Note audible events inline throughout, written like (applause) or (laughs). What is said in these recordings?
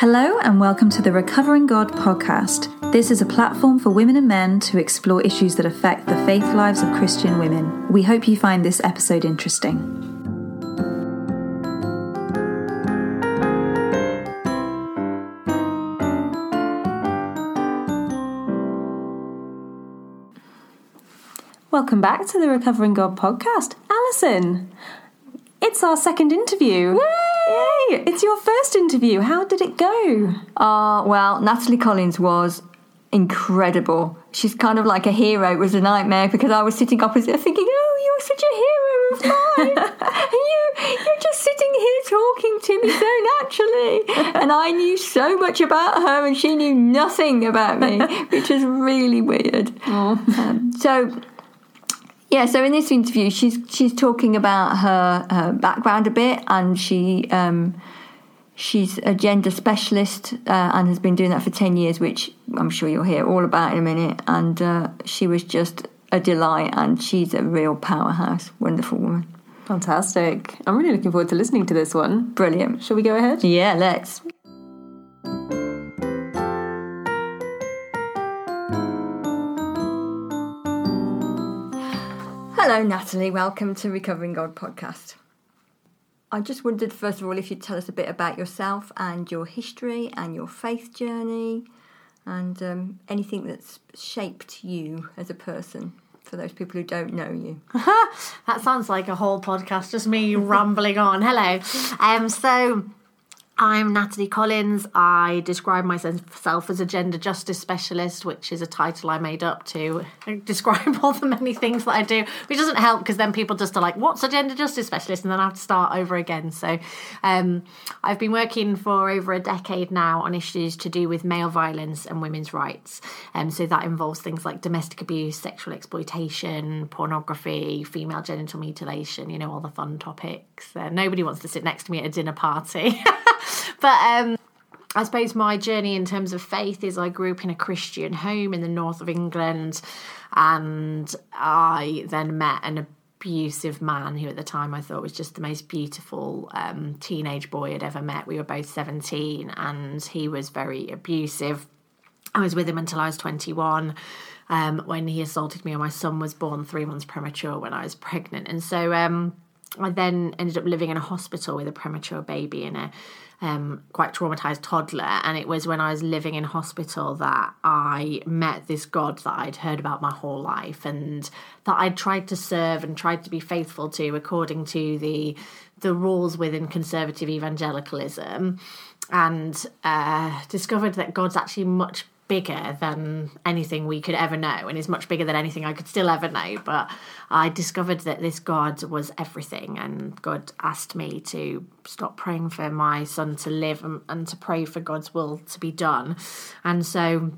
Hello, and welcome to the Recovering God podcast. This is a platform for women and men to explore issues that affect the faith lives of Christian women. We hope you find this episode interesting. Welcome back to the Recovering God podcast. Alison, it's our second interview. Yay! It's your first interview. How did it go? Uh, well, Natalie Collins was incredible. She's kind of like a hero. It was a nightmare because I was sitting opposite her thinking, oh, you're such a hero of mine. (laughs) and you, you're just sitting here talking to me so naturally. And I knew so much about her and she knew nothing about me, which is really weird. Um, so yeah, so in this interview, she's she's talking about her, her background a bit, and she um, she's a gender specialist uh, and has been doing that for ten years, which I'm sure you'll hear all about in a minute. And uh, she was just a delight, and she's a real powerhouse, wonderful woman, Fantastic. I'm really looking forward to listening to this one. brilliant. Shall we go ahead? Yeah, let's. Hello, Natalie. Welcome to Recovering God podcast. I just wondered, first of all, if you'd tell us a bit about yourself and your history and your faith journey and um, anything that's shaped you as a person for those people who don't know you. (laughs) That sounds like a whole podcast, just me rambling on. Hello. Um, so I'm Natalie Collins. I describe myself as a gender justice specialist, which is a title I made up to (laughs) describe all the many things that I do, which doesn't help because then people just are like, "What's a gender justice specialist?" and then I have to start over again. So um, I've been working for over a decade now on issues to do with male violence and women's rights. Um, so that involves things like domestic abuse, sexual exploitation, pornography, female genital mutilation. You know, all the fun topics. Uh, nobody wants to sit next to me at a dinner party. (laughs) but um, I suppose my journey in terms of faith is I grew up in a Christian home in the north of England, and I then met an abusive man who, at the time, I thought was just the most beautiful um, teenage boy I'd ever met. We were both 17, and he was very abusive. I was with him until I was 21. Um, when he assaulted me, and my son was born three months premature when I was pregnant. And so um, I then ended up living in a hospital with a premature baby and a um, quite traumatized toddler. And it was when I was living in hospital that I met this God that I'd heard about my whole life and that I'd tried to serve and tried to be faithful to according to the the rules within conservative evangelicalism and uh, discovered that God's actually much bigger than anything we could ever know and is much bigger than anything I could still ever know. But I discovered that this God was everything, and God asked me to stop praying for my son to live and, and to pray for God's will to be done. And so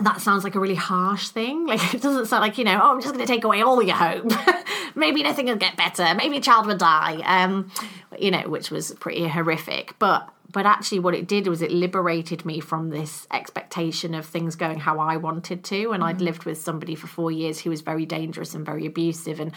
that sounds like a really harsh thing. Like (laughs) it doesn't sound like you know, oh, I'm just going to take away all your hope. (laughs) Maybe nothing will get better. Maybe a child will die. Um, you know, which was pretty horrific. But but actually, what it did was it liberated me from this expectation of things going how I wanted to. And I'd lived with somebody for four years who was very dangerous and very abusive. And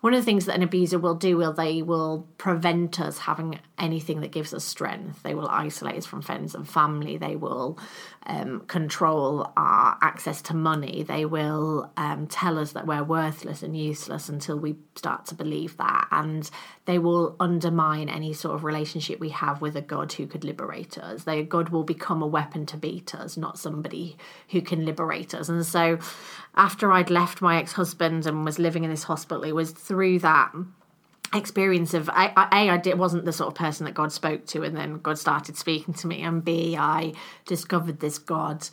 one of the things that an abuser will do will they will prevent us having anything that gives us strength. They will isolate us from friends and family. They will um, control our access to money. They will um, tell us that we're worthless and useless until we start to believe that. And they will undermine any sort of relationship we have with a god who could liberate us. Their god will become a weapon to beat us not somebody who can liberate us. And so after i'd left my ex-husband and was living in this hospital it was through that experience of I, I, a I did, wasn't the sort of person that God spoke to, and then God started speaking to me, and B I discovered this God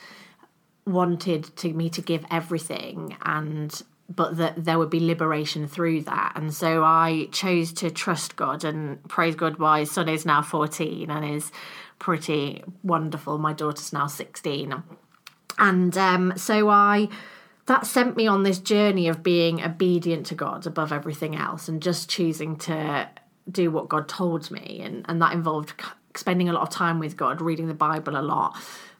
wanted to me to give everything, and but that there would be liberation through that, and so I chose to trust God and praise God. My son is now fourteen and is pretty wonderful. My daughter's now sixteen, and um, so I that sent me on this journey of being obedient to God above everything else and just choosing to do what God told me. And, and that involved spending a lot of time with God, reading the Bible a lot,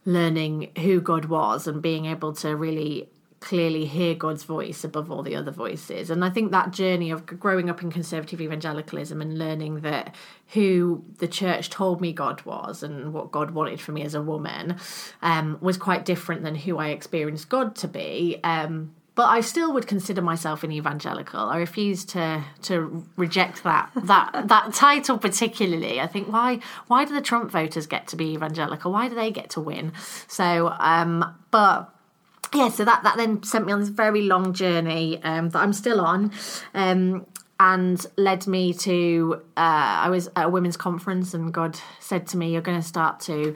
learning who God was, and being able to really clearly hear God's voice above all the other voices. And I think that journey of growing up in conservative evangelicalism and learning that who the church told me God was and what God wanted for me as a woman um, was quite different than who I experienced God to be. Um, but I still would consider myself an evangelical. I refuse to to reject that that (laughs) that title particularly. I think why why do the Trump voters get to be evangelical? Why do they get to win? So, um, but yeah, so that that then sent me on this very long journey um, that I'm still on. Um, and led me to uh, I was at a women's conference and God said to me, You're gonna start to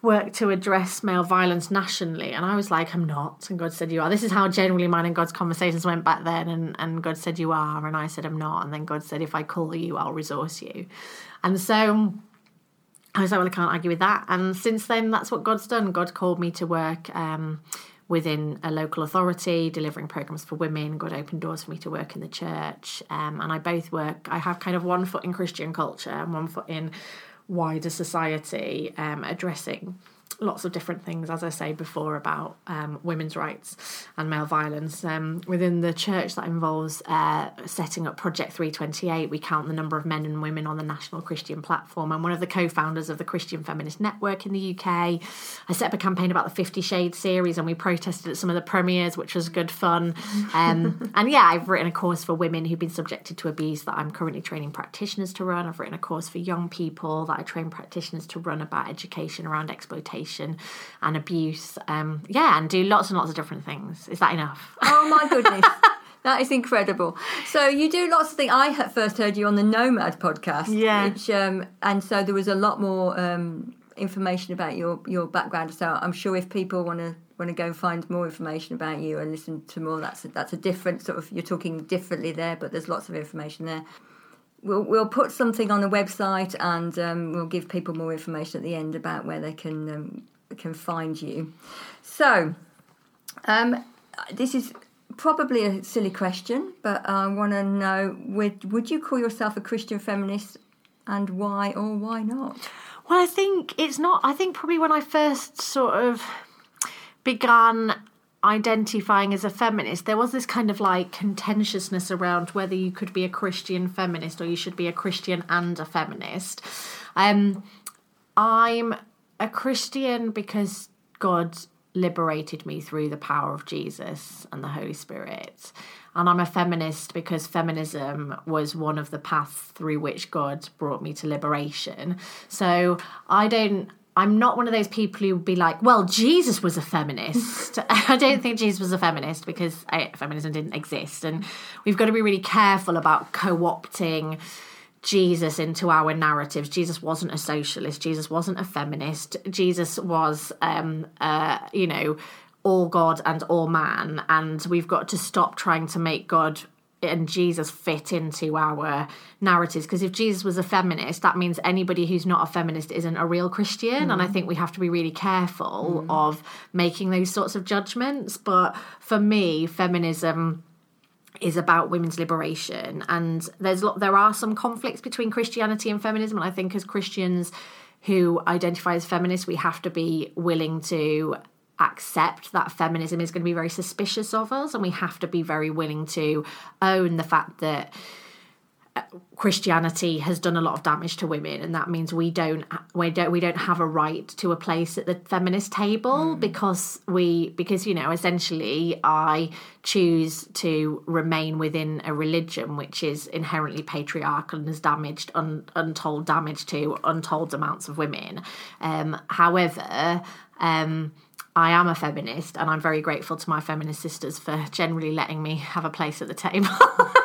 work to address male violence nationally. And I was like I'm not. And God said you are. This is how generally mine and God's conversations went back then and, and God said you are. And I said I'm not. And then God said if I call you I'll resource you. And so I was like well I can't argue with that. And since then that's what God's done. God called me to work um, within a local authority delivering programs for women God opened doors for me to work in the church. Um, and I both work I have kind of one foot in Christian culture and one foot in wider society um, addressing lots of different things, as I say before, about um, women's rights and male violence. Um, within the church, that involves uh, setting up Project 328. We count the number of men and women on the National Christian Platform. I'm one of the co founders of the Christian Feminist Network in the UK. I set up a campaign about the Fifty Shades series and we protested at some of the premieres, which was good fun. Um, (laughs) and yeah, I've written a course for women who've been subjected to abuse that I'm currently training practitioners to run. I've written a course for young people that I train practitioners to run about education around exploitation and abuse. Um, yeah, and do lots and lots of different things. Is that enough? Oh my goodness. (laughs) That is incredible. So you do lots of things. I first heard you on the Nomad podcast. Yeah. Which, um, and so there was a lot more um, information about your, your background. So I'm sure if people want to want to go and find more information about you and listen to more, that's a, that's a different sort of. You're talking differently there, but there's lots of information there. We'll we'll put something on the website and um, we'll give people more information at the end about where they can um, can find you. So, um, this is probably a silly question, but I want to know: would would you call yourself a Christian feminist, and why or why not? Well, I think it's not. I think probably when I first sort of began identifying as a feminist, there was this kind of like contentiousness around whether you could be a Christian feminist or you should be a Christian and a feminist. Um, I'm a Christian because God liberated me through the power of Jesus and the Holy Spirit. And I'm a feminist because feminism was one of the paths through which God brought me to liberation. So I don't I'm not one of those people who would be like, well, Jesus was a feminist. (laughs) I don't think Jesus was a feminist because I, feminism didn't exist. And we've got to be really careful about co opting Jesus into our narratives. Jesus wasn't a socialist. Jesus wasn't a feminist. Jesus was, um, uh, you know, all God and all man. And we've got to stop trying to make God and Jesus fit into our narratives. Because if Jesus was a feminist, that means anybody who's not a feminist isn't a real Christian. Mm. And I think we have to be really careful mm. of making those sorts of judgments. But for me, feminism is about women's liberation and there's there are some conflicts between Christianity and feminism and I think as Christians who identify as feminists we have to be willing to accept that feminism is going to be very suspicious of us and we have to be very willing to own the fact that Christianity has done a lot of damage to women, and that means we don't we don't we don't have a right to a place at the feminist table mm. because we because you know essentially I choose to remain within a religion which is inherently patriarchal and has damaged un, untold damage to untold amounts of women. Um, however. Um, I am a feminist, and I'm very grateful to my feminist sisters for generally letting me have a place at the table.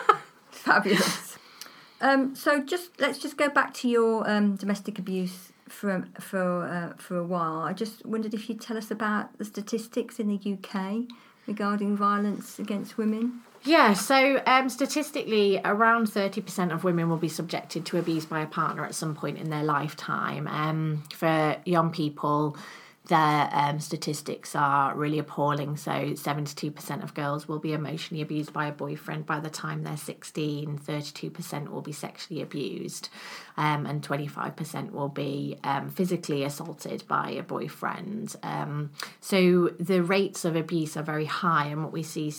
(laughs) Fabulous. Um, so just let's just go back to your um, domestic abuse for for uh, for a while. I just wondered if you'd tell us about the statistics in the UK regarding violence against women. Yeah, so um, statistically, around 30% of women will be subjected to abuse by a partner at some point in their lifetime. Um, for young people, their um, statistics are really appalling. So, 72% of girls will be emotionally abused by a boyfriend by the time they're 16, 32% will be sexually abused, um, and 25% will be um, physically assaulted by a boyfriend. Um, so, the rates of abuse are very high, and what we see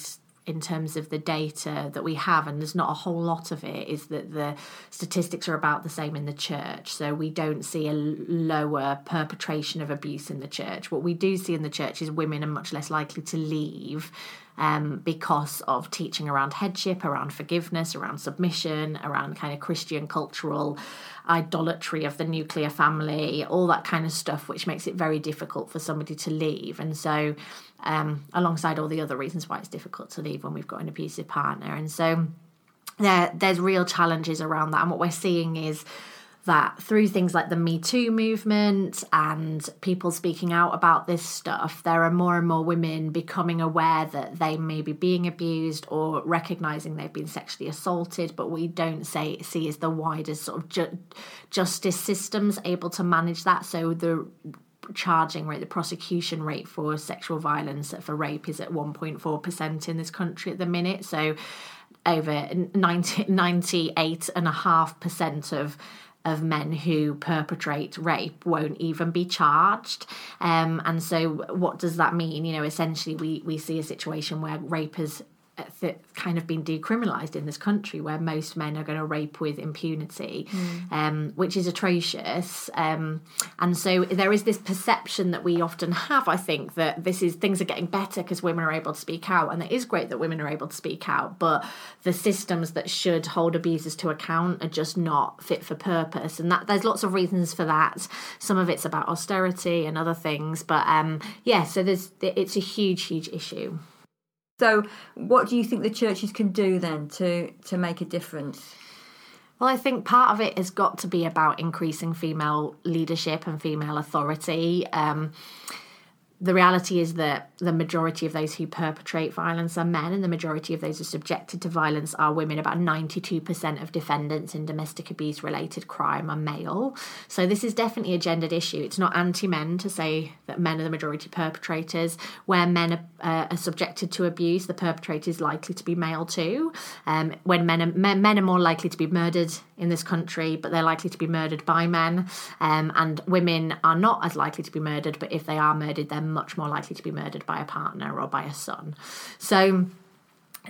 in terms of the data that we have, and there's not a whole lot of it, is that the statistics are about the same in the church. So we don't see a lower perpetration of abuse in the church. What we do see in the church is women are much less likely to leave um, because of teaching around headship, around forgiveness, around submission, around kind of Christian cultural idolatry of the nuclear family, all that kind of stuff, which makes it very difficult for somebody to leave. And so, um, alongside all the other reasons why it's difficult to leave when we've got an abusive partner. And so, there, there's real challenges around that. And what we're seeing is that through things like the Me Too movement and people speaking out about this stuff, there are more and more women becoming aware that they may be being abused or recognizing they've been sexually assaulted, but we don't say see as the wider sort of ju- justice systems able to manage that. So the charging rate, the prosecution rate for sexual violence for rape is at 1.4% in this country at the minute. So over 90, 98.5% of of men who perpetrate rape won't even be charged. Um, and so, what does that mean? You know, essentially, we, we see a situation where rape has kind of been decriminalised in this country where most men are going to rape with impunity, mm. um, which is atrocious. Um, and so there is this perception that we often have, I think, that this is things are getting better because women are able to speak out. And it is great that women are able to speak out, but the systems that should hold abusers to account are just not fit for purpose. And that there's lots of reasons for that. Some of it's about austerity and other things. But um, yeah, so there's it's a huge, huge issue. So, what do you think the churches can do then to to make a difference? Well, I think part of it has got to be about increasing female leadership and female authority. Um, the reality is that the majority of those who perpetrate violence are men, and the majority of those who are subjected to violence are women. About 92% of defendants in domestic abuse related crime are male. So, this is definitely a gendered issue. It's not anti men to say that men are the majority perpetrators. Where men are, uh, are, subjected to abuse, the perpetrator is likely to be male too. Um, when men are, men, men, are more likely to be murdered in this country, but they're likely to be murdered by men. Um, and women are not as likely to be murdered, but if they are murdered, they're much more likely to be murdered by a partner or by a son. So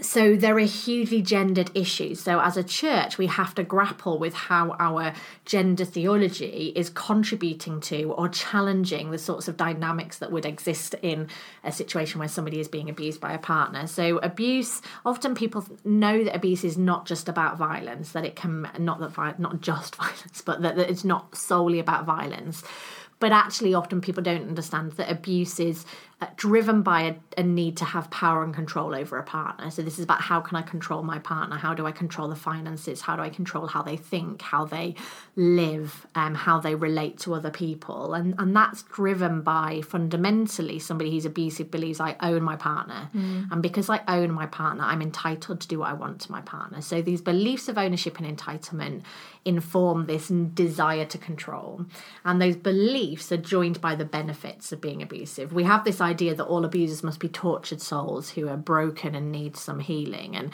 so there are hugely gendered issues. So as a church, we have to grapple with how our gender theology is contributing to or challenging the sorts of dynamics that would exist in a situation where somebody is being abused by a partner. So abuse, often people know that abuse is not just about violence, that it can not that not just (laughs) violence, but that, that it's not solely about violence but actually often people don't understand that abuse is uh, driven by a, a, need to have power and control over a partner. So this is about how can i control my partner? How do i control the finances? How do i control how they think how they live um, how they relate to other people? And and that's driven by fundamentally somebody who's abusive believes i own my partner. Mm. and because i own my partner i'm entitled to do what i want to my partner. So these beliefs of ownership and entitlement inform this desire to control. And those beliefs are joined by the benefits of being abusive. We have this idea that all abusers must be tortured souls who are broken and need some healing. And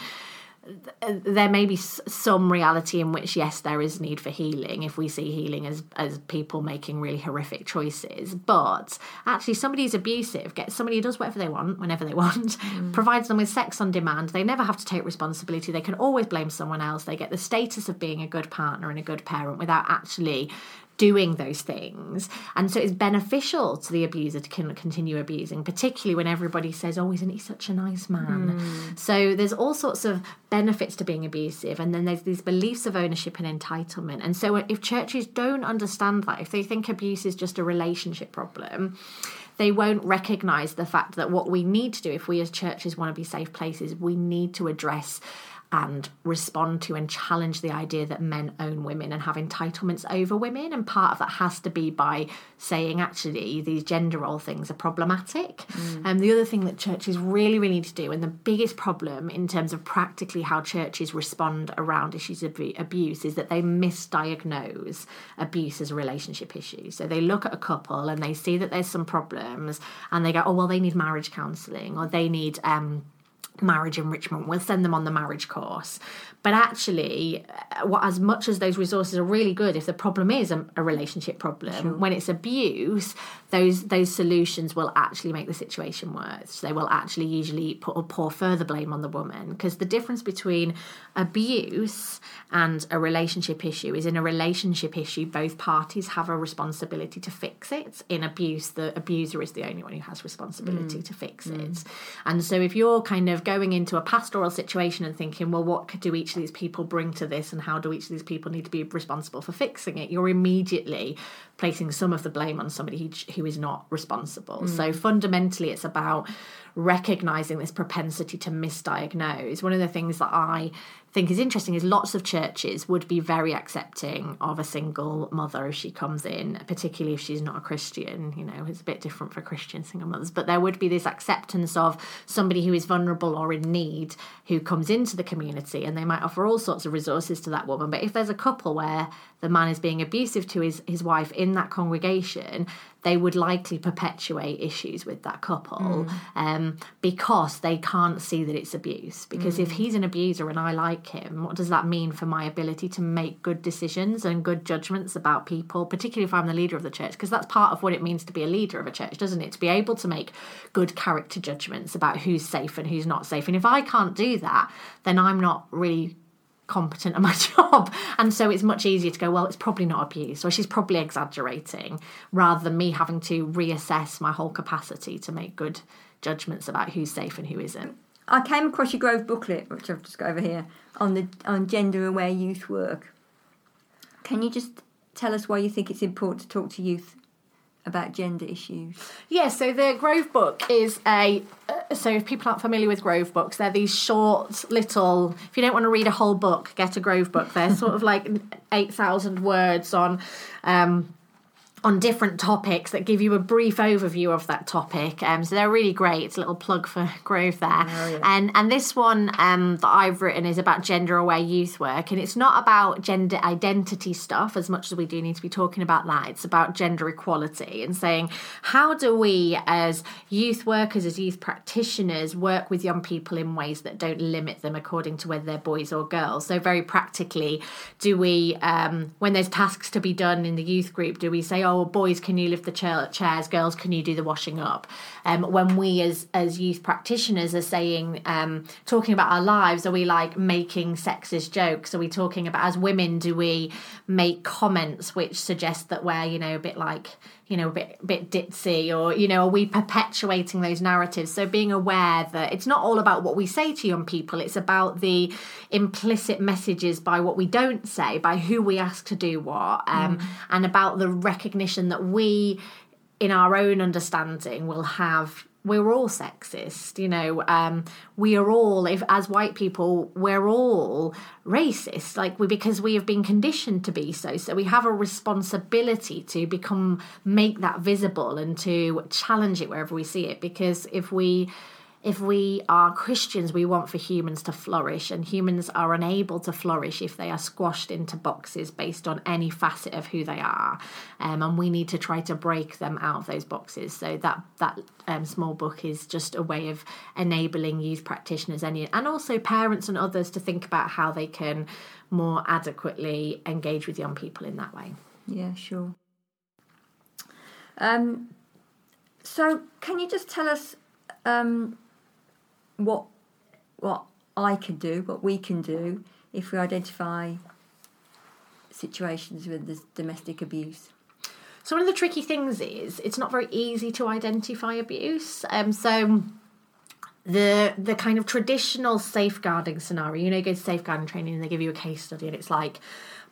there may be some reality in which yes there is need for healing if we see healing as as people making really horrific choices. But actually somebody who's abusive gets somebody who does whatever they want whenever they (laughs) want mm. provides them with sex on demand. They never have to take responsibility. They can always blame someone else. They get the status of being a good partner and a good parent without actually doing those things. And so it's beneficial to the abuser to continue abusing, particularly when everybody says, Oh, isn't he such a nice man? Mm. So there's all sorts of benefits to being abusive. And then there's these beliefs of ownership and entitlement. And so if churches don't understand that, if they think abuse is just a relationship problem, they won't recognize the fact that what we need to do if we as churches want to be safe places, we need to address and respond to and challenge the idea that men own women and have entitlements over women. And part of that has to be by saying, actually, these gender role things are problematic. And um, the other thing that churches really, really need to do, and the biggest problem in terms of practically how churches respond around issues of abuse, is that they misdiagnose abuse as a relationship issue. So they look at a couple and they see that there's some problems and they go, oh, well, they need marriage counselling or they need. Um, marriage enrichment we'll send them on the marriage course but actually uh, what as much as those resources are really good if the problem is a, a relationship problem sure. when it's abuse those those solutions will actually make the situation worse they will actually usually put or pour further blame on the woman because the difference between abuse and a relationship issue is in a relationship issue both parties have a responsibility to fix it in abuse the abuser is the only one who has responsibility mm. to fix mm. it and so if you're kind of going into a pastoral situation and thinking well what could do each of these people bring to this and how do each of these people need to be responsible for fixing it? You're immediately placing some of the blame on somebody who, who is not responsible. Mm. So fundamentally, it's about recognizing this propensity to misdiagnose. One of the things that I think is interesting is lots of churches would be very accepting of a single mother if she comes in, particularly if she's not a Christian. You know, it's a bit different for Christian single mothers, but there would be this acceptance of somebody who is vulnerable or in need who comes into the community and they might offer all sorts of resources to that woman. But if there's a couple where the man is being abusive to his, his wife in that congregation, they would likely perpetuate issues with that couple mm. um, because they can't see that it's abuse. Because mm. if he's an abuser and I like him, what does that mean for my ability to make good decisions and good judgments about people, particularly if I'm the leader of the church? Because that's part of what it means to be a leader of a church, doesn't it? To be able to make good character judgments about who's safe and who's not safe. And if I can't do that, then I'm not really competent at my (laughs) job. And so it's much easier to go, well, it's probably not abuse, or she's probably exaggerating, rather than me having to reassess my whole capacity to make good judgments about who's safe and who isn't. I came across your Grove booklet, which I've just got over here, on the on gender aware youth work. Can you just tell us why you think it's important to talk to youth about gender issues? Yeah, so the Grove book is a. So if people aren't familiar with Grove books, they're these short little. If you don't want to read a whole book, get a Grove book. They're sort of like eight thousand words on. Um, on different topics that give you a brief overview of that topic. Um, so they're really great. It's a little plug for (laughs) Grove there. Oh, yeah. And and this one um, that I've written is about gender aware youth work, and it's not about gender identity stuff as much as we do need to be talking about that. It's about gender equality and saying how do we as youth workers, as youth practitioners, work with young people in ways that don't limit them according to whether they're boys or girls. So very practically, do we um, when there's tasks to be done in the youth group, do we say, oh oh, boys, can you lift the chairs? Girls, can you do the washing up? Um, when we as as youth practitioners are saying, um, talking about our lives, are we like making sexist jokes? Are we talking about as women? Do we make comments which suggest that we're you know a bit like you know, a bit, a bit ditzy, or, you know, are we perpetuating those narratives? So being aware that it's not all about what we say to young people, it's about the implicit messages by what we don't say, by who we ask to do what, um, mm. and about the recognition that we, in our own understanding, will have we're all sexist you know um, we are all if as white people we're all racist like we because we have been conditioned to be so. So we have a responsibility to become make that visible and to challenge it wherever we see it because if we if we are Christians, we want for humans to flourish, and humans are unable to flourish if they are squashed into boxes based on any facet of who they are. Um, and we need to try to break them out of those boxes. So that that um, small book is just a way of enabling youth practitioners and and also parents and others to think about how they can more adequately engage with young people in that way. Yeah, sure. Um, so, can you just tell us um, what what I can do, what we can do if we identify situations with this domestic abuse. So one of the tricky things is it's not very easy to identify abuse. Um, so the the kind of traditional safeguarding scenario, you know, you go to safeguarding training and they give you a case study and it's like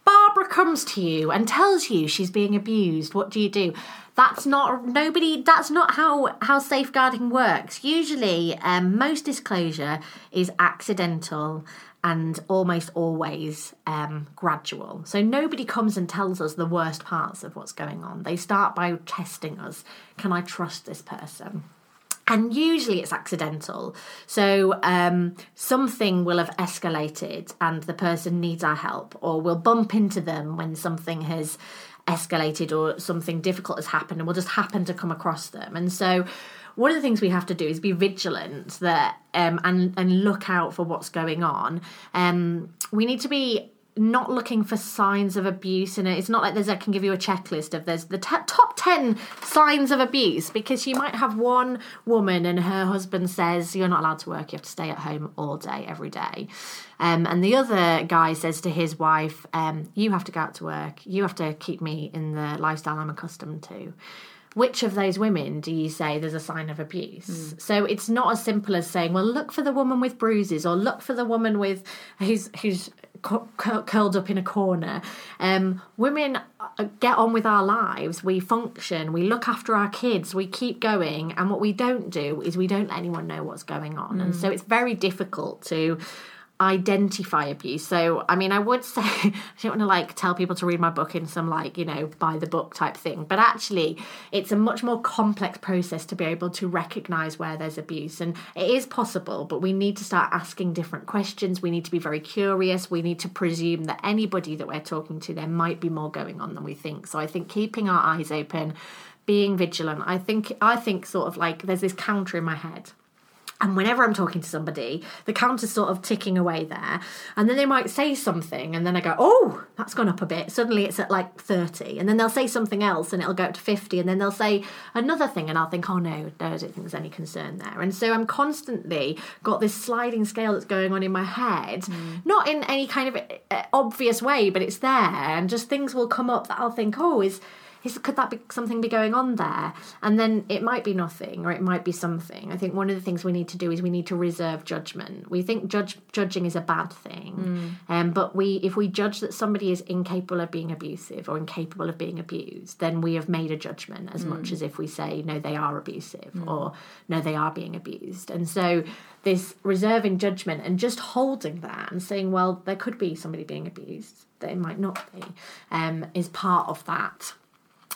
Barbara comes to you and tells you she's being abused. What do you do? That's not nobody. That's not how how safeguarding works. Usually, um, most disclosure is accidental and almost always um, gradual. So nobody comes and tells us the worst parts of what's going on. They start by testing us. Can I trust this person? And usually it's accidental. So um, something will have escalated and the person needs our help, or we'll bump into them when something has escalated or something difficult has happened, and we'll just happen to come across them. And so one of the things we have to do is be vigilant that um, and and look out for what's going on. Um, we need to be not looking for signs of abuse in it. It's not like there's I can give you a checklist of there's the t- top 10 signs of abuse because you might have one woman and her husband says you're not allowed to work, you have to stay at home all day every day. Um, and the other guy says to his wife, um, you have to go out to work. You have to keep me in the lifestyle I'm accustomed to which of those women do you say there's a sign of abuse? Mm. So it's not as simple as saying, well, look for the woman with bruises or look for the woman with who's who's curled up in a corner. Um, women uh, get on with our lives. We function. We look after our kids. We keep going. And what we don't do is we don't let anyone know what's going on. Mm. And so it's very difficult to identify abuse. So, I mean, I would (laughs) say I don't want to like tell people to read my book in some like, you know, buy the book type thing, but actually, it's a much more complex process to be able to recognize where there's abuse. And it is possible, but we need to start asking different questions. We need to be very curious. We need to presume that anybody that we're talking to, there might be more going on than we think. So, I think keeping our eyes open, being vigilant, I think, I think sort of like there's this counter in my head and whenever I'm talking to somebody, the counter's sort of ticking away there. And then they might say something, and then I go, oh, that's gone up a bit. Suddenly it's at like 30. And then they'll say something else, and it'll go up to 50. And then they'll say another thing, and I'll think, oh, no, no, I don't think there's any concern there. And so I'm constantly got this sliding scale that's going on in my head, mm. not in any kind of uh, obvious way, but it's there. And just things will come up that I'll think, oh, is could that be something be going on there? And then it might be nothing or it might be something. I think one of the things we need to do is we need to reserve judgment. We think judge judging is a bad thing, mm. um, but we if we judge that somebody is incapable of being abusive or incapable of being abused, then we have made a judgment as mm. much as if we say no, they are abusive mm. or no, they are being abused. And so this reserving judgment and just holding that and saying, well, there could be somebody being abused, they might not be, um, is part of that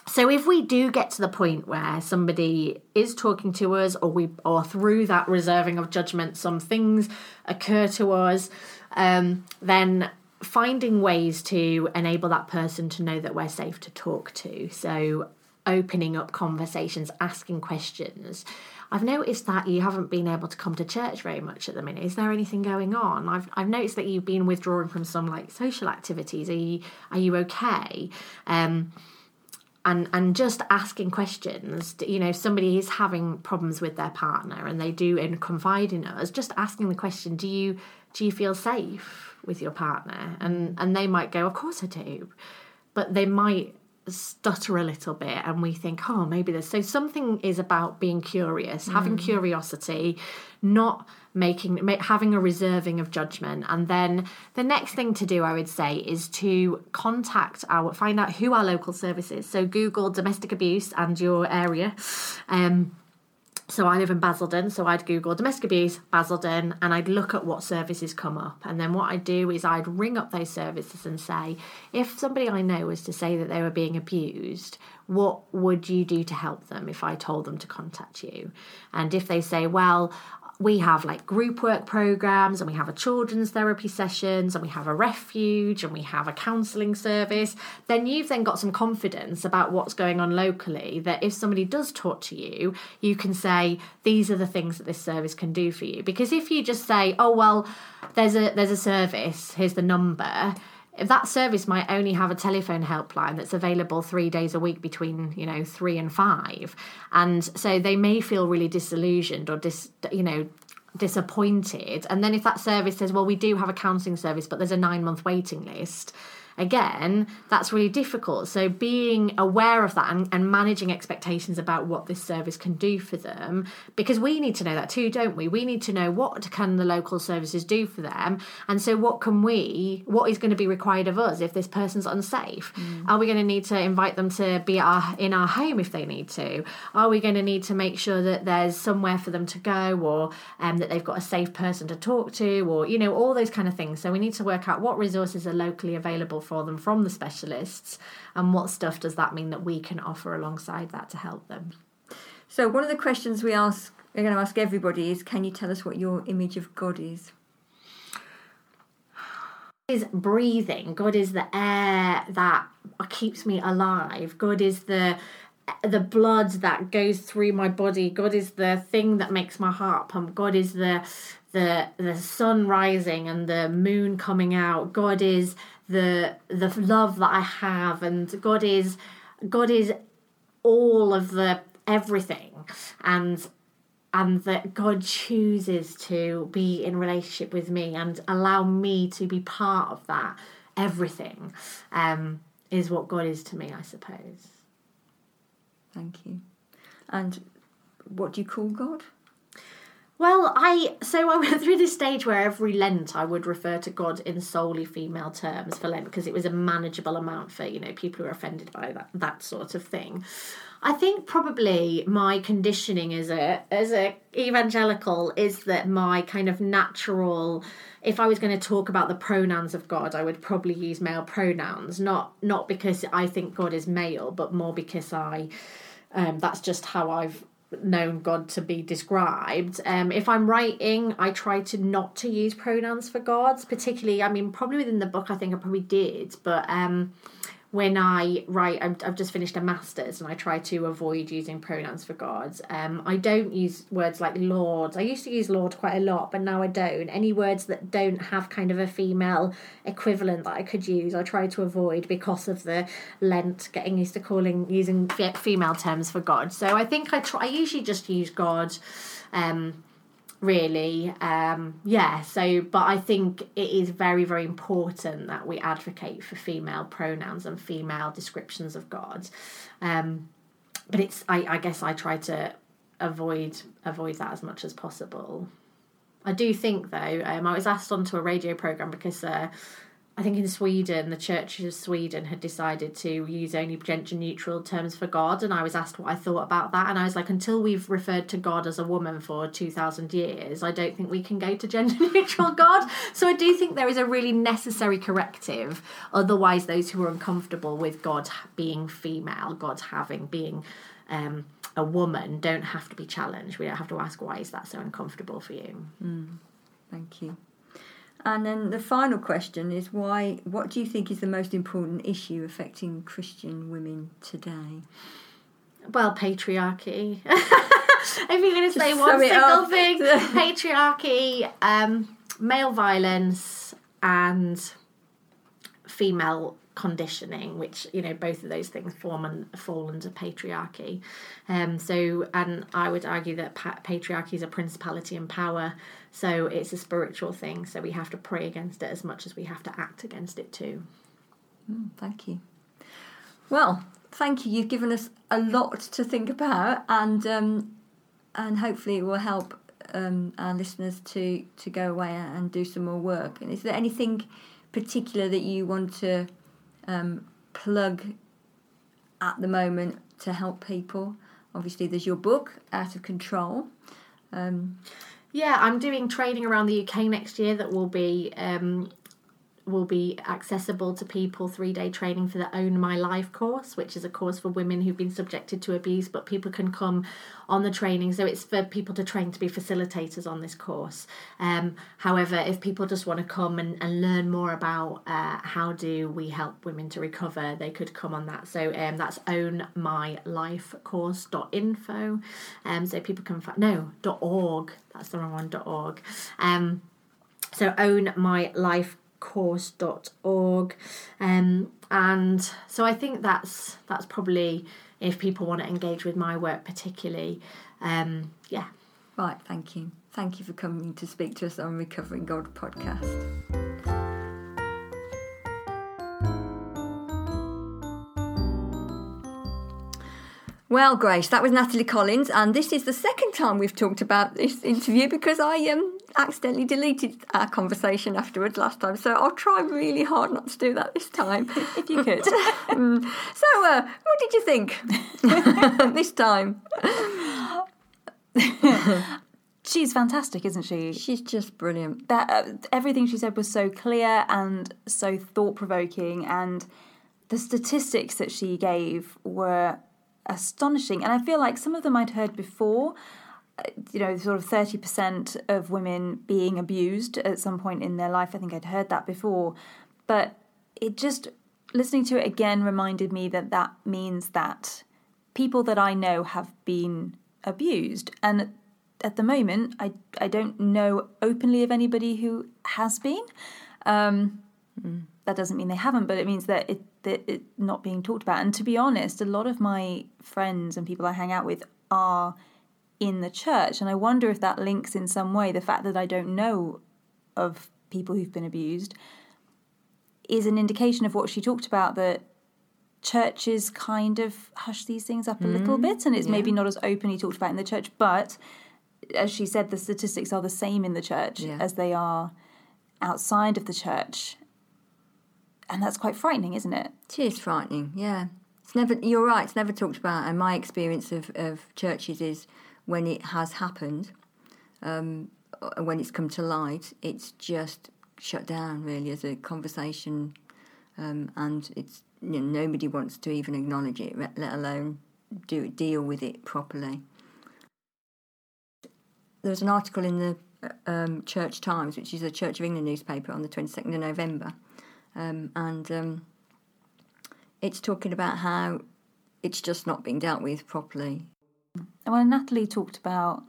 so if we do get to the point where somebody is talking to us or we or through that reserving of judgment some things occur to us um, then finding ways to enable that person to know that we're safe to talk to so opening up conversations asking questions I've noticed that you haven't been able to come to church very much at the minute. Is there anything going on? I've I've noticed that you've been withdrawing from some like social activities. Are you are you okay? Um, and and just asking questions you know somebody is having problems with their partner and they do and confide in us just asking the question do you do you feel safe with your partner? And and they might go of course i do. But they might stutter a little bit and we think oh maybe there's so something is about being curious mm. having curiosity not making having a reserving of judgment and then the next thing to do i would say is to contact our find out who our local service is so google domestic abuse and your area um, so I live in Basildon, so I'd Google domestic abuse Basildon and I'd look at what services come up. And then what I'd do is I'd ring up those services and say, if somebody I know was to say that they were being abused, what would you do to help them if I told them to contact you? And if they say, well, we have like group work programs and we have a children's therapy sessions and we have a refuge and we have a counselling service. Then you've then got some confidence about what's going on locally that if somebody does talk to you you can say these are the things that this service can do for you. Because if you just say oh well there's a there's a service here's the number if that service might only have a telephone helpline that's available three days a week between you know three and five and so they may feel really disillusioned or dis you know disappointed. And then if that service says well we do have a counselling service but there's a nine month waiting list again, that's really difficult. So being aware of that and, and managing expectations about what this service can do for them, because we need to know that too, don't we? We need to know what can the local services do for them, and so what can we, what is going to be required of us if this person's unsafe? Mm. Are we going to need to invite them to be our, in our home if they need to? Are we going to need to make sure that there's somewhere for them to go, or um, that they've got a safe person to talk to, or you know all those kind of things? So we need to work out what resources are locally available for them from the specialists and what stuff does that mean that we can offer alongside that to help them. So one of the questions we ask we're going to ask everybody is can you tell us what your image of God is? is breathing. God is the air that keeps me alive. God is the the blood that goes through my body. God is the thing that makes my heart pump. God is the the the sun rising and the moon coming out. God is the the love that I have and God is God is all of the everything and and that God chooses to be in relationship with me and allow me to be part of that everything um, is what God is to me, I suppose. Thank you. And what do you call God? Well, I so I went (laughs) through this stage where every Lent I would refer to God in solely female terms for Lent because it was a manageable amount for you know people who are offended by that that sort of thing. I think probably my conditioning as a as a evangelical is that my kind of natural if I was going to talk about the pronouns of God, I would probably use male pronouns, not not because I think God is male, but more because I um, that's just how I've known God to be described. Um, if I'm writing, I try to not to use pronouns for gods, particularly. I mean, probably within the book, I think I probably did, but um, when I write, i have just finished a master's and I try to avoid using pronouns for gods. Um, I don't use words like Lord. I used to use Lord quite a lot, but now I don't. Any words that don't have kind of a female equivalent that I could use, I try to avoid because of the Lent, getting used to calling using female terms for God. So I think I try. I usually just use God. Um, really um yeah so but i think it is very very important that we advocate for female pronouns and female descriptions of god. Um but it's i i guess i try to avoid avoid that as much as possible. I do think though um i was asked onto a radio program because uh I think in Sweden, the Church of Sweden had decided to use only gender neutral terms for God, and I was asked what I thought about that, and I was like, until we've referred to God as a woman for two thousand years, I don't think we can go to gender (laughs) neutral God. So I do think there is a really necessary corrective. Otherwise, those who are uncomfortable with God being female, God having being um, a woman, don't have to be challenged. We don't have to ask why is that so uncomfortable for you. Mm, thank you. And then the final question is why? What do you think is the most important issue affecting Christian women today? Well, patriarchy. (laughs) if you're going to say one single thing, (laughs) patriarchy, um, male violence, and female conditioning, which you know both of those things form and fall under patriarchy. Um, so, and I would argue that pa- patriarchy is a principality and power, so it's a spiritual thing. So we have to pray against it as much as we have to act against it too. Mm, thank you. Well, thank you. You've given us a lot to think about, and um, and hopefully it will help um, our listeners to to go away and do some more work. And is there anything particular that you want to um, plug at the moment to help people? Obviously, there's your book, Out of Control. Um, yeah, I'm doing training around the UK next year that will be um, will be accessible to people three day training for the Own My Life course, which is a course for women who've been subjected to abuse, but people can come on the training. So it's for people to train to be facilitators on this course. Um, however, if people just want to come and, and learn more about uh, how do we help women to recover, they could come on that. So um, that's ownmylifecourse.info. Um, so people can find, no, .org. That's the wrong one, .org. Um, so own course.org Um, and so I think that's that's probably if people want to engage with my work particularly, um, yeah. Right, thank you. Thank you for coming to speak to us on Recovering God podcast. Well, Grace, that was Natalie Collins, and this is the second time we've talked about this interview because I um accidentally deleted our conversation afterwards last time. So I'll try really hard not to do that this time, (laughs) if you could. Mm. So, uh, what did you think (laughs) this time? (laughs) She's fantastic, isn't she? She's just brilliant. That uh, everything she said was so clear and so thought provoking, and the statistics that she gave were astonishing. And I feel like some of them I'd heard before. You know, sort of thirty percent of women being abused at some point in their life. I think I'd heard that before, but it just listening to it again reminded me that that means that people that I know have been abused, and at the moment, I I don't know openly of anybody who has been. Um, That doesn't mean they haven't, but it means that it that it not being talked about. And to be honest, a lot of my friends and people I hang out with are in the church, and I wonder if that links in some way the fact that I don't know of people who've been abused is an indication of what she talked about that churches kind of hush these things up a little mm, bit and it's maybe not as openly talked about in the church but as she said the statistics are the same in the church Yeah. as they are outside of the church and that's quite frightening isn't it It is frightening, yeah. It's never. You're right. It's never talked about. And my experience of, of churches is when it has happened, um, when it's come to light, it's just shut down really as a conversation, um, and it's you know, nobody wants to even acknowledge it, let alone do deal with it properly. There was an article in the um, Church Times, which is a Church of England newspaper, on the 22nd of November, um, and um, it's talking about how it's just not being dealt with properly. And when Natalie talked about,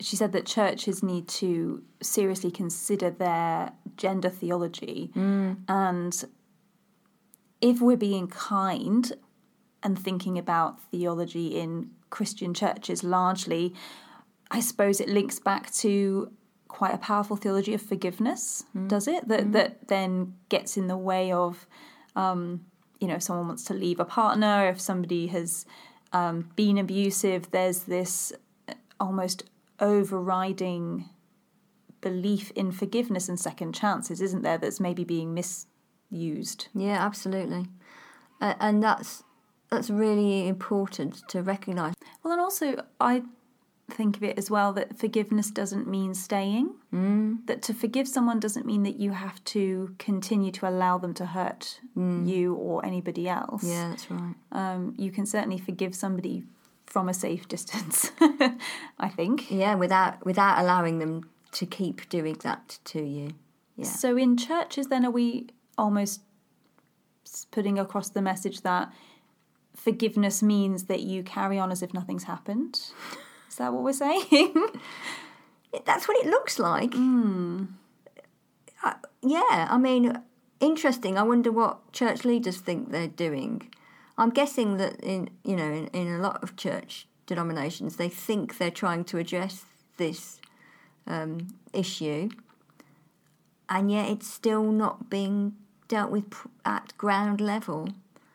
she said that churches need to seriously consider their gender theology. Mm. And if we're being kind and thinking about theology in Christian churches largely, I suppose it links back to quite a powerful theology of forgiveness, mm. does it? That mm. that then gets in the way of um, you know, if someone wants to leave a partner, if somebody has um, been abusive, there's this almost overriding belief in forgiveness and second chances, isn't there? That's maybe being misused. Yeah, absolutely, uh, and that's that's really important to recognise. Well, and also I think of it as well that forgiveness doesn't mean staying. Mm. That to forgive someone doesn't mean that you have to continue to allow them to hurt you or anybody else. Yeah, that's right. Um, you can certainly forgive somebody from a safe (laughs) distance. I think. Yeah, without without allowing them to keep doing that to you. Yeah. So in churches, then are we almost putting across the message that forgiveness means that you carry on as if nothing's happened? Is that what we're saying? (laughs) That's what it looks like. Uh, yeah, I mean, interesting. I wonder what church leaders think they're doing. I'm guessing that in you know in, in a lot of church denominations they think they're trying to address this um, issue, and yet it's still not being dealt with at ground level.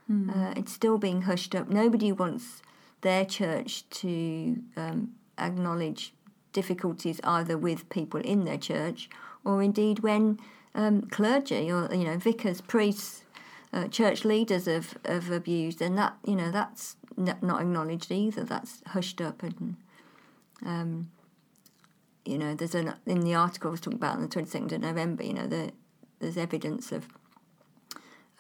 Uh, it's still being hushed up. Nobody wants their church to um, acknowledge difficulties either with people in their church or indeed when um, clergy or you know vicars, priests, uh, church leaders have, have abused, and that you know that's not acknowledged either. That's hushed up, and um, you know there's an in the article I was talking about on the twenty second of November. You know the, there's evidence of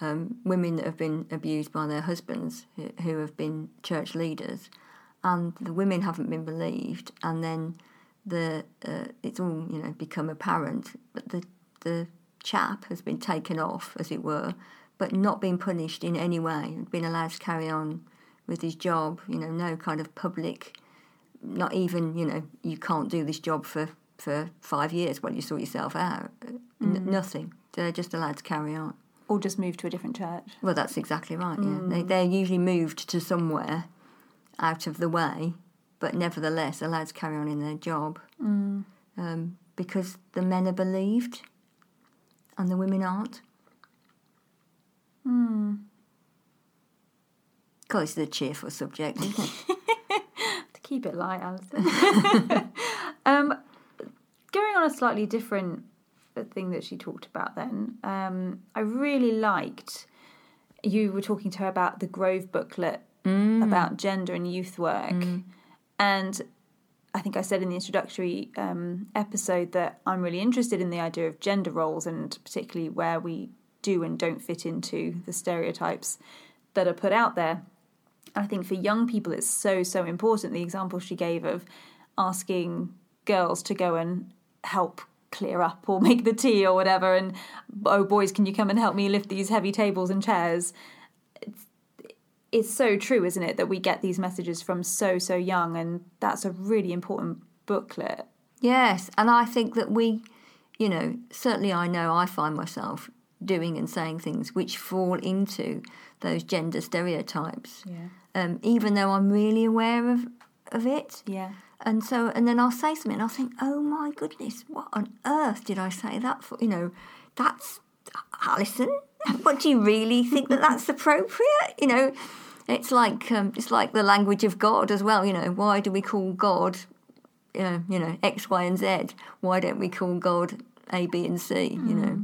um, women that have been abused by their husbands who, who have been church leaders, and the women haven't been believed, and then the uh, it's all you know become apparent, but the the chap has been taken off, as it were, but not been punished in any way, been allowed to carry on with his job. You know, no kind of public, not even you know you can't do this job for for five years while you sort yourself out. N- nothing. They're just allowed to carry on. Or just move to a different church? Well, that's exactly right. Yeah, they, they're usually moved to somewhere out of the way, but nevertheless allowed to carry on in their job um, because the men are believed and the women aren't. God, it's a cheerful subject, isn't it? (laughs) to keep it light, Alison. (laughs) um, going on a slightly different thing that she talked about then, um, I really liked you were talking to her about the Grove booklet about gender and youth work. And I think I said in the introductory um, episode that I'm really interested in the idea of gender roles and particularly where we do and don't fit into the stereotypes that are put out there. I think for young people, it's so, so important. The example she gave of asking girls to go and help clear up or (laughs) make the tea or whatever, and oh, boys, can you come and help me lift these heavy tables and chairs? It's, it's so true, isn't it, that we get these messages from so, so young, and that's a really important booklet. Yes, and I think that we, you know, certainly I know I find myself doing and saying things which fall into those gender stereotypes, Yeah. um, even though I'm really aware of of it. Yeah. And so, and then I'll say something, and I'll think, "Oh my goodness, what on earth did I say that for?" You know, that's Alison. What do you really think that that's appropriate? You know, it's like um, it's like the language of God as well. You know, why do we call God, uh, you know, X, Y, and Z? Why don't we call God A, B, and C? You know,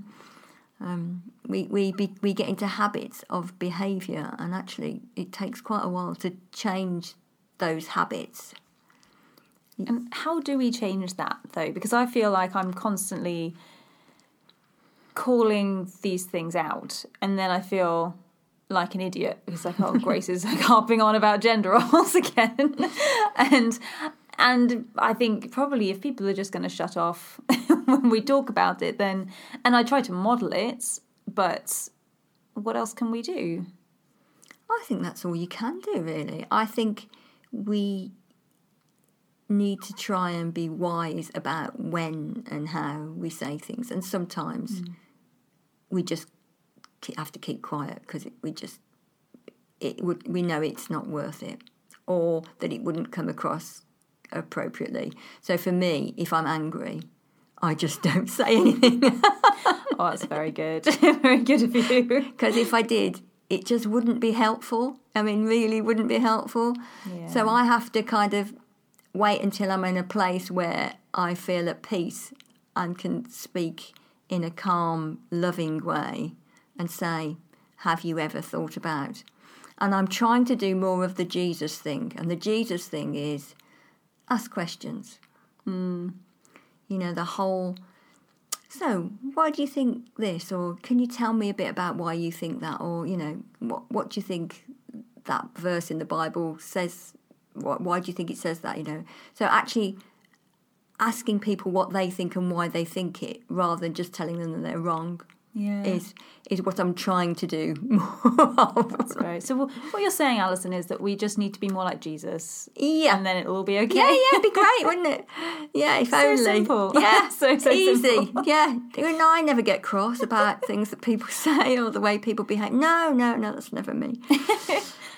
um, we we be, we get into habits of behaviour, and actually, it takes quite a while to change those habits. And how do we change that though? Because I feel like I'm constantly calling these things out, and then I feel like an idiot because like, (laughs) oh, Grace is like (laughs) harping on about gender (laughs) roles again, and and I think probably if people are just going to shut off when we talk about it, then and I try to model it, but what else can we do? I think that's all you can do, really. I think we need to try and be wise about when and how we say things, and sometimes mm. we just have to keep quiet because we just it would we know it's not worth it, or that it wouldn't come across appropriately. So for me, if I'm angry, I just (laughs) don't say anything. Oh, that's very good, (laughs) very good of you. (laughs) Because if I did, it just wouldn't be helpful. I mean, really wouldn't be helpful. So I have to kind of wait until I'm in a place where I feel at peace and can speak in a calm, loving way and say, Have you ever thought about? And I'm trying to do more of the Jesus thing. And the Jesus thing is ask questions. Hmm. You know, the whole so, why do you think this? Or can you tell me a bit about why you think that? Or, you know, what, what do you think that verse in the Bible says? Why, why do you think it says that? You know, so actually asking people what they think and why they think it rather than just telling them that they're wrong Yeah. is is what I'm trying to do more. (laughs) That's right. So wh- what you're saying, Alison, is that we just need to be more like Jesus, Yeah. and then it will all be okay. Yeah, yeah, it'd be (laughs) great, wouldn't it? Yeah, if So only. simple. (laughs) Yeah, So, so easy. simple. Yeah, and I never get cross about things that people say or the way people behave. No, no, no, that's never me.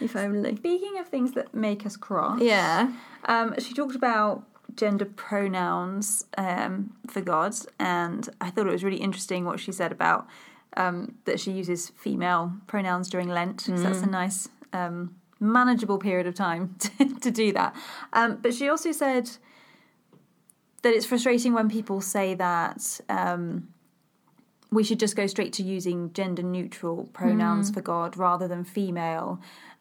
If only. Speaking of things that make us cross, Yeah. um, she talked about gender pronouns um, for God, and I thought it was really interesting what she said about um, that she uses female pronouns during Lent. 'cause that's a nice, um, manageable period of time (laughs) to, to do that. Um, but she also said that it's frustrating when people say that. Um, we should just go straight to using gender neutral pronouns for God rather than female.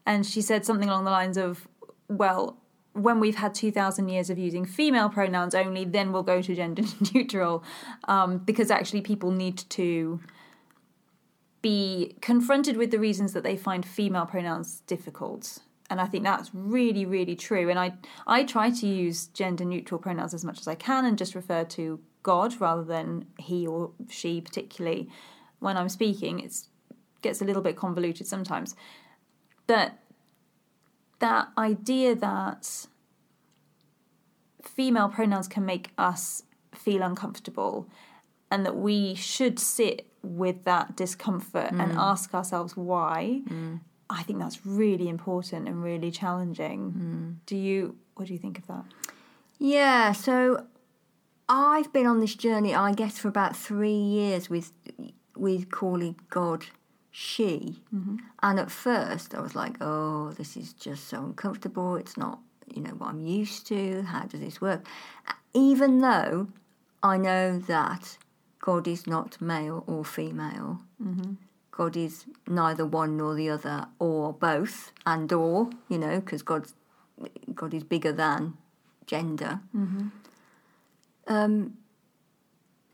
And she said something along the lines of, well, when we've had 2,000 years of using female pronouns only, then we'll go to gender (laughs) neutral. Um, because actually, people need to be confronted with the reasons that they find female pronouns difficult. And I think that's really, really true. And I, I try to use gender neutral pronouns as much as I can and just refer to God rather than he or she, particularly when I'm speaking. It gets a little bit convoluted sometimes. But that idea that female pronouns can make us feel uncomfortable and that we should sit with that discomfort and mm. ask ourselves why mm. i think that's really important and really challenging. Mm. Do you what do you think of that? Yeah, so I've been on this journey, I guess, for about three years with with calling God she. Mm-hmm. And at first, I was like, oh, this is just so uncomfortable. It's not, you know, what I'm used to. How does this work? Even though I know that God is not male or female. Mm-hmm. God is neither one nor the other, or both, and or, you know, because God's God is bigger than gender. Mm-hmm. Um,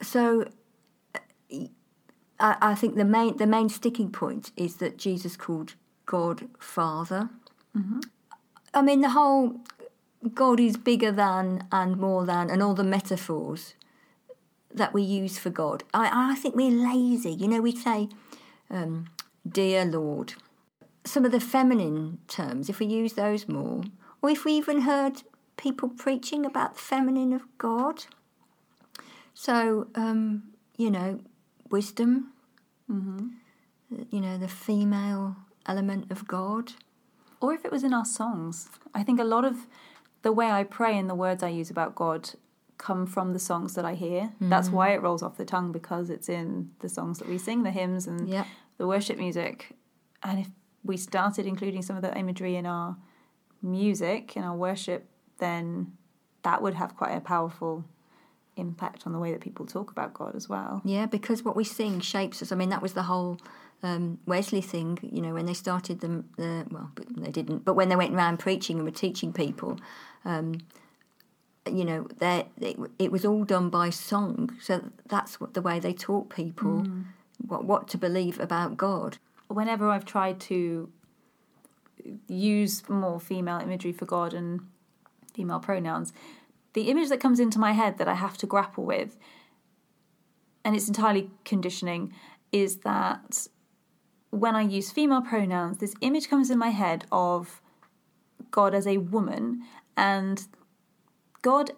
so uh, I, I think the main the main sticking point is that Jesus called God Father. I mean, the whole God is bigger than and more than, and all the metaphors that we use for God. I, I think we're lazy. You know, we say, um, "Dear Lord." Some of the feminine terms, if we use those more, or if we even heard people preaching about the feminine of God. So, um, you know, wisdom, Mm-hmm. Uh, you know, the female element of God. Or if it was in our songs. I think a lot of the way I pray and the words I use about God come from the songs that I hear. That's mm-hmm. why it rolls off the tongue because it's in the songs that we sing, the hymns and Yeah. the worship music. And if we started including some of the imagery in our music, in our worship, then that would have quite a powerful impact on the way that people talk about God as well. Yeah, because what we sing shapes us. I mean, that was the whole um, Wesley thing, you know, when they started the, the well, they didn't, but when they went around preaching and were teaching people, um, you know, it, it was all done by song. So that's what the way they taught people what, what to believe about God. whenever I've tried to use more female imagery for God and female pronouns, the image that comes into my head that I have to grapple with, and it's entirely conditioning, is that when I use female pronouns, this image comes in my head of God as a woman and God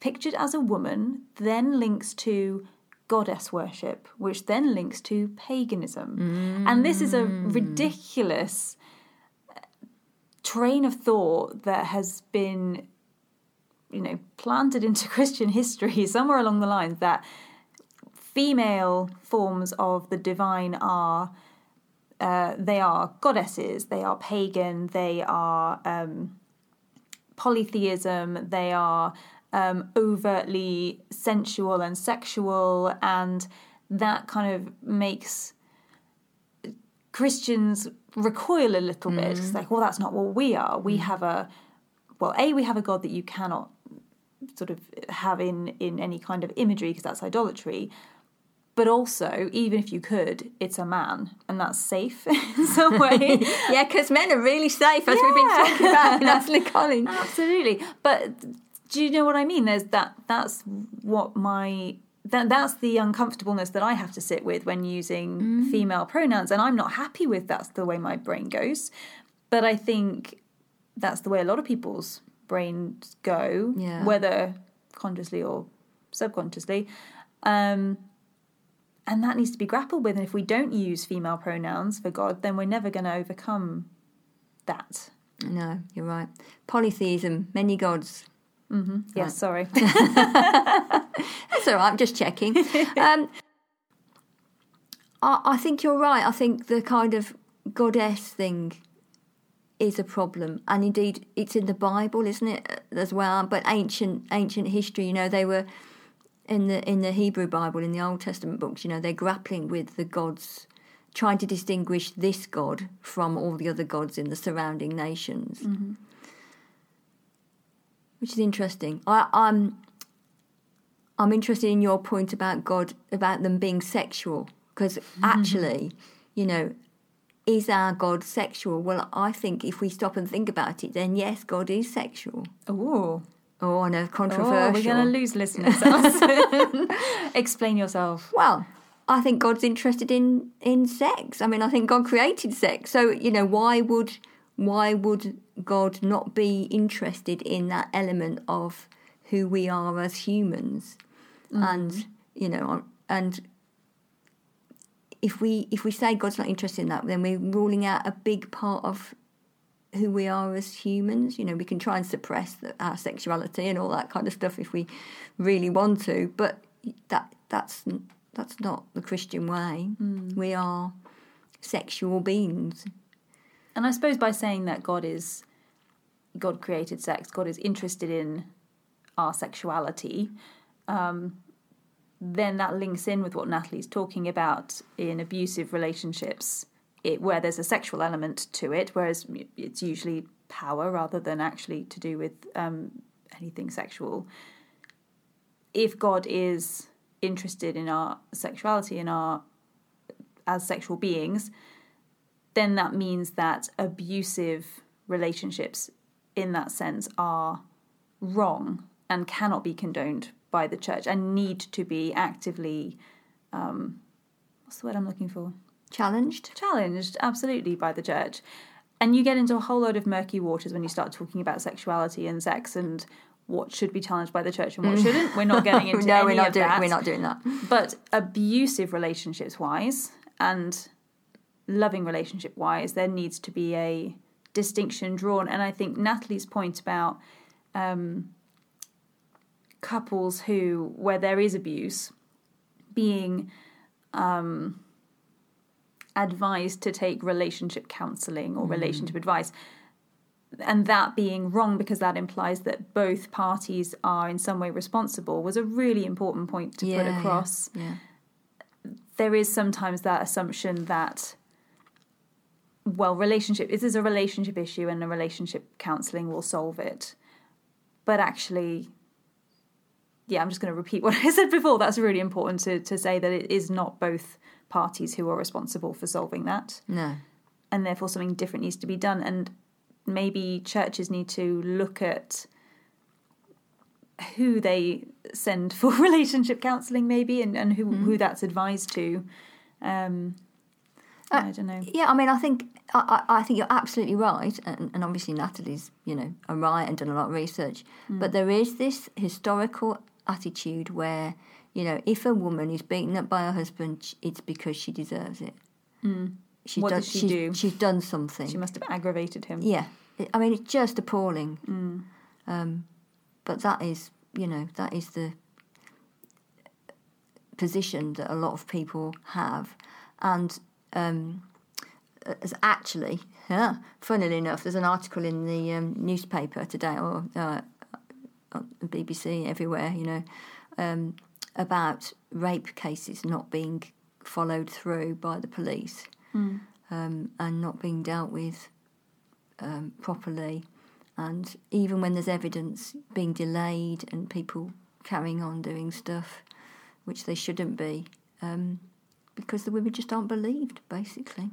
pictured as a woman then links to goddess worship, which then links to paganism. And this is a ridiculous uh, train of thought that has been, you know, planted into (laughs) Christian history (laughs) somewhere along the lines that female forms of the divine are. Uh, they are goddesses, they are pagan, they are um, polytheism, they are um, overtly sensual and sexual, and that kind of makes Christians recoil a little bit. It's like, well, that's not what we are. We have a, well, A, we have a God that you cannot sort of have in, in any kind of imagery because that's idolatry. But also, even if you could, it's a man, and that's safe (laughs) in some way. (laughs) Yeah, because men are really safe, as we've been talking about in Ashley (laughs) Collins. Absolutely. But do you know what I mean? There's that that's what my that that's the uncomfortableness that I have to sit with when using mm. female pronouns and I'm not happy with that's the way my brain goes. But I think that's the way a lot of people's brains go, Yeah. whether consciously or subconsciously. Um and that needs to be grappled with and if we don't use female pronouns for God, then we're never going to overcome that. No, you're right. Polytheism, many gods. Yes, sorry. (laughs) That's all right, I'm just checking. (laughs) um, I, I think you're right. I think the kind of goddess thing is a problem, and indeed it's in the Bible, isn't it, uh, as well? But ancient ancient history, you know, they were in the in the Hebrew Bible, in the Old Testament books, you know, they're grappling with the gods, trying to distinguish this god from all the other gods in the surrounding nations, mm-hmm. which is interesting. I, I'm I'm interested in your point about God, about them being sexual, because mm-hmm. actually, you know, is our God sexual? Well, I think if we stop and think about it, then yes, God is sexual. Ooh. Oh, I know, Oh, controversial. we're going to lose (laughs) listeners. (laughs) Explain yourself. Well, I think God's interested in in sex. I mean, I think God created sex. So, you know, why would why would God not be interested in that element of who we are as humans? Mm-hmm. And, you know, and if we if we say God's not interested in that, then we're ruling out a big part of who we are as humans. You know, we can try and suppress the, our sexuality and all that kind of stuff if we really want to, but that that's that's not the Christian way. We are sexual beings. And I suppose by saying that God is God created sex, God is interested in our sexuality, um, then that links in with what Natalie's talking about in abusive relationships, it, where there's a sexual element to it, whereas it's usually power rather than actually to do with um, anything sexual. If God is interested in our sexuality in our as sexual beings, then that means that abusive relationships in that sense are wrong and cannot be condoned by the church and need to be actively um, what's the word I'm looking for? Challenged? Challenged, absolutely, by the church. And you get into a whole load of murky waters when you start talking about sexuality and sex and what should be challenged by the church and what shouldn't. We're not getting (laughs) into no, any we're not of doing. that. We're not doing that. But abusive relationships wise and loving relationship wise, there needs to be a distinction drawn. And I think Natalie's point about um, couples who, where there is abuse, being um, advised to take relationship counselling or relationship advice. And that being wrong because that implies that both parties are in some way responsible was a really important point to put Yeah, yeah, across Yeah. there is sometimes that assumption that well relationship this is a relationship issue and a relationship counselling will solve it but actually yeah i'm just going to repeat (laughs) what i said before. That's really important to, to say that it is not both parties who are responsible for solving that. No. and therefore something different needs to be done. And maybe churches need to look at who they send (laughs) for relationship counselling maybe and, and who, who mm. that's advised to. Um, uh, I don't know. Yeah, I mean, I think I, I think you're absolutely right, and, and obviously Natalie's you know a right and done a lot of research, mm. but there is this historical attitude where you know if a woman is beaten up by her husband, it's because she deserves it. She What does, does she she's, do? She's done something. She must have aggravated him. Yeah, I mean it's just appalling. Um, but that is, you know, that is the position that a lot of people have, and um, as actually, yeah, funnily enough, there's an article in the um, newspaper today or uh, BBC everywhere, you know, um, about rape cases not being followed through by the police um, and not being dealt with um, properly. And even when there's evidence being delayed and people carrying on doing stuff which they shouldn't be, um, because the women just aren't believed, basically.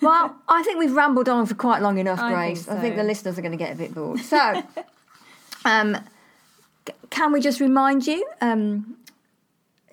Well, I think we've rambled on for quite long enough, I think Grace. I think the listeners are going to get a bit bored. So, (laughs) um, can we just remind you, um,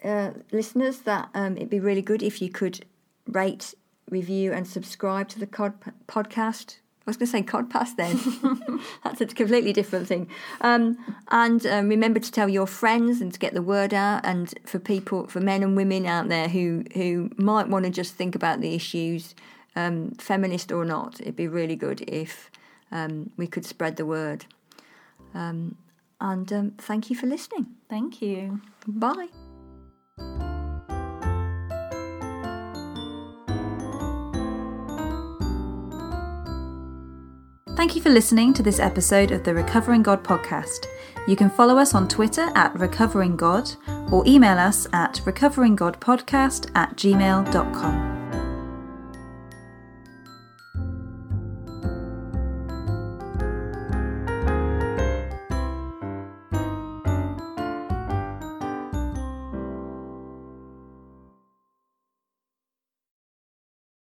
uh, listeners, that um, it'd be really good if you could rate, review, and subscribe to the cod- podcast. I was going to say codpass then. (laughs) That's a completely different thing. Um, and um, remember to tell your friends and to get the word out. And for people, for men and women out there who who might want to just think about the issues, um, feminist or not, it'd be really good if um, we could spread the word. Um, and um, thank you for listening. Thank you. Bye. Thank you for listening to this episode of the Recovering God podcast. You can follow us on Twitter at Recovering God or email us at recoveringgodpodcast at gmail.com.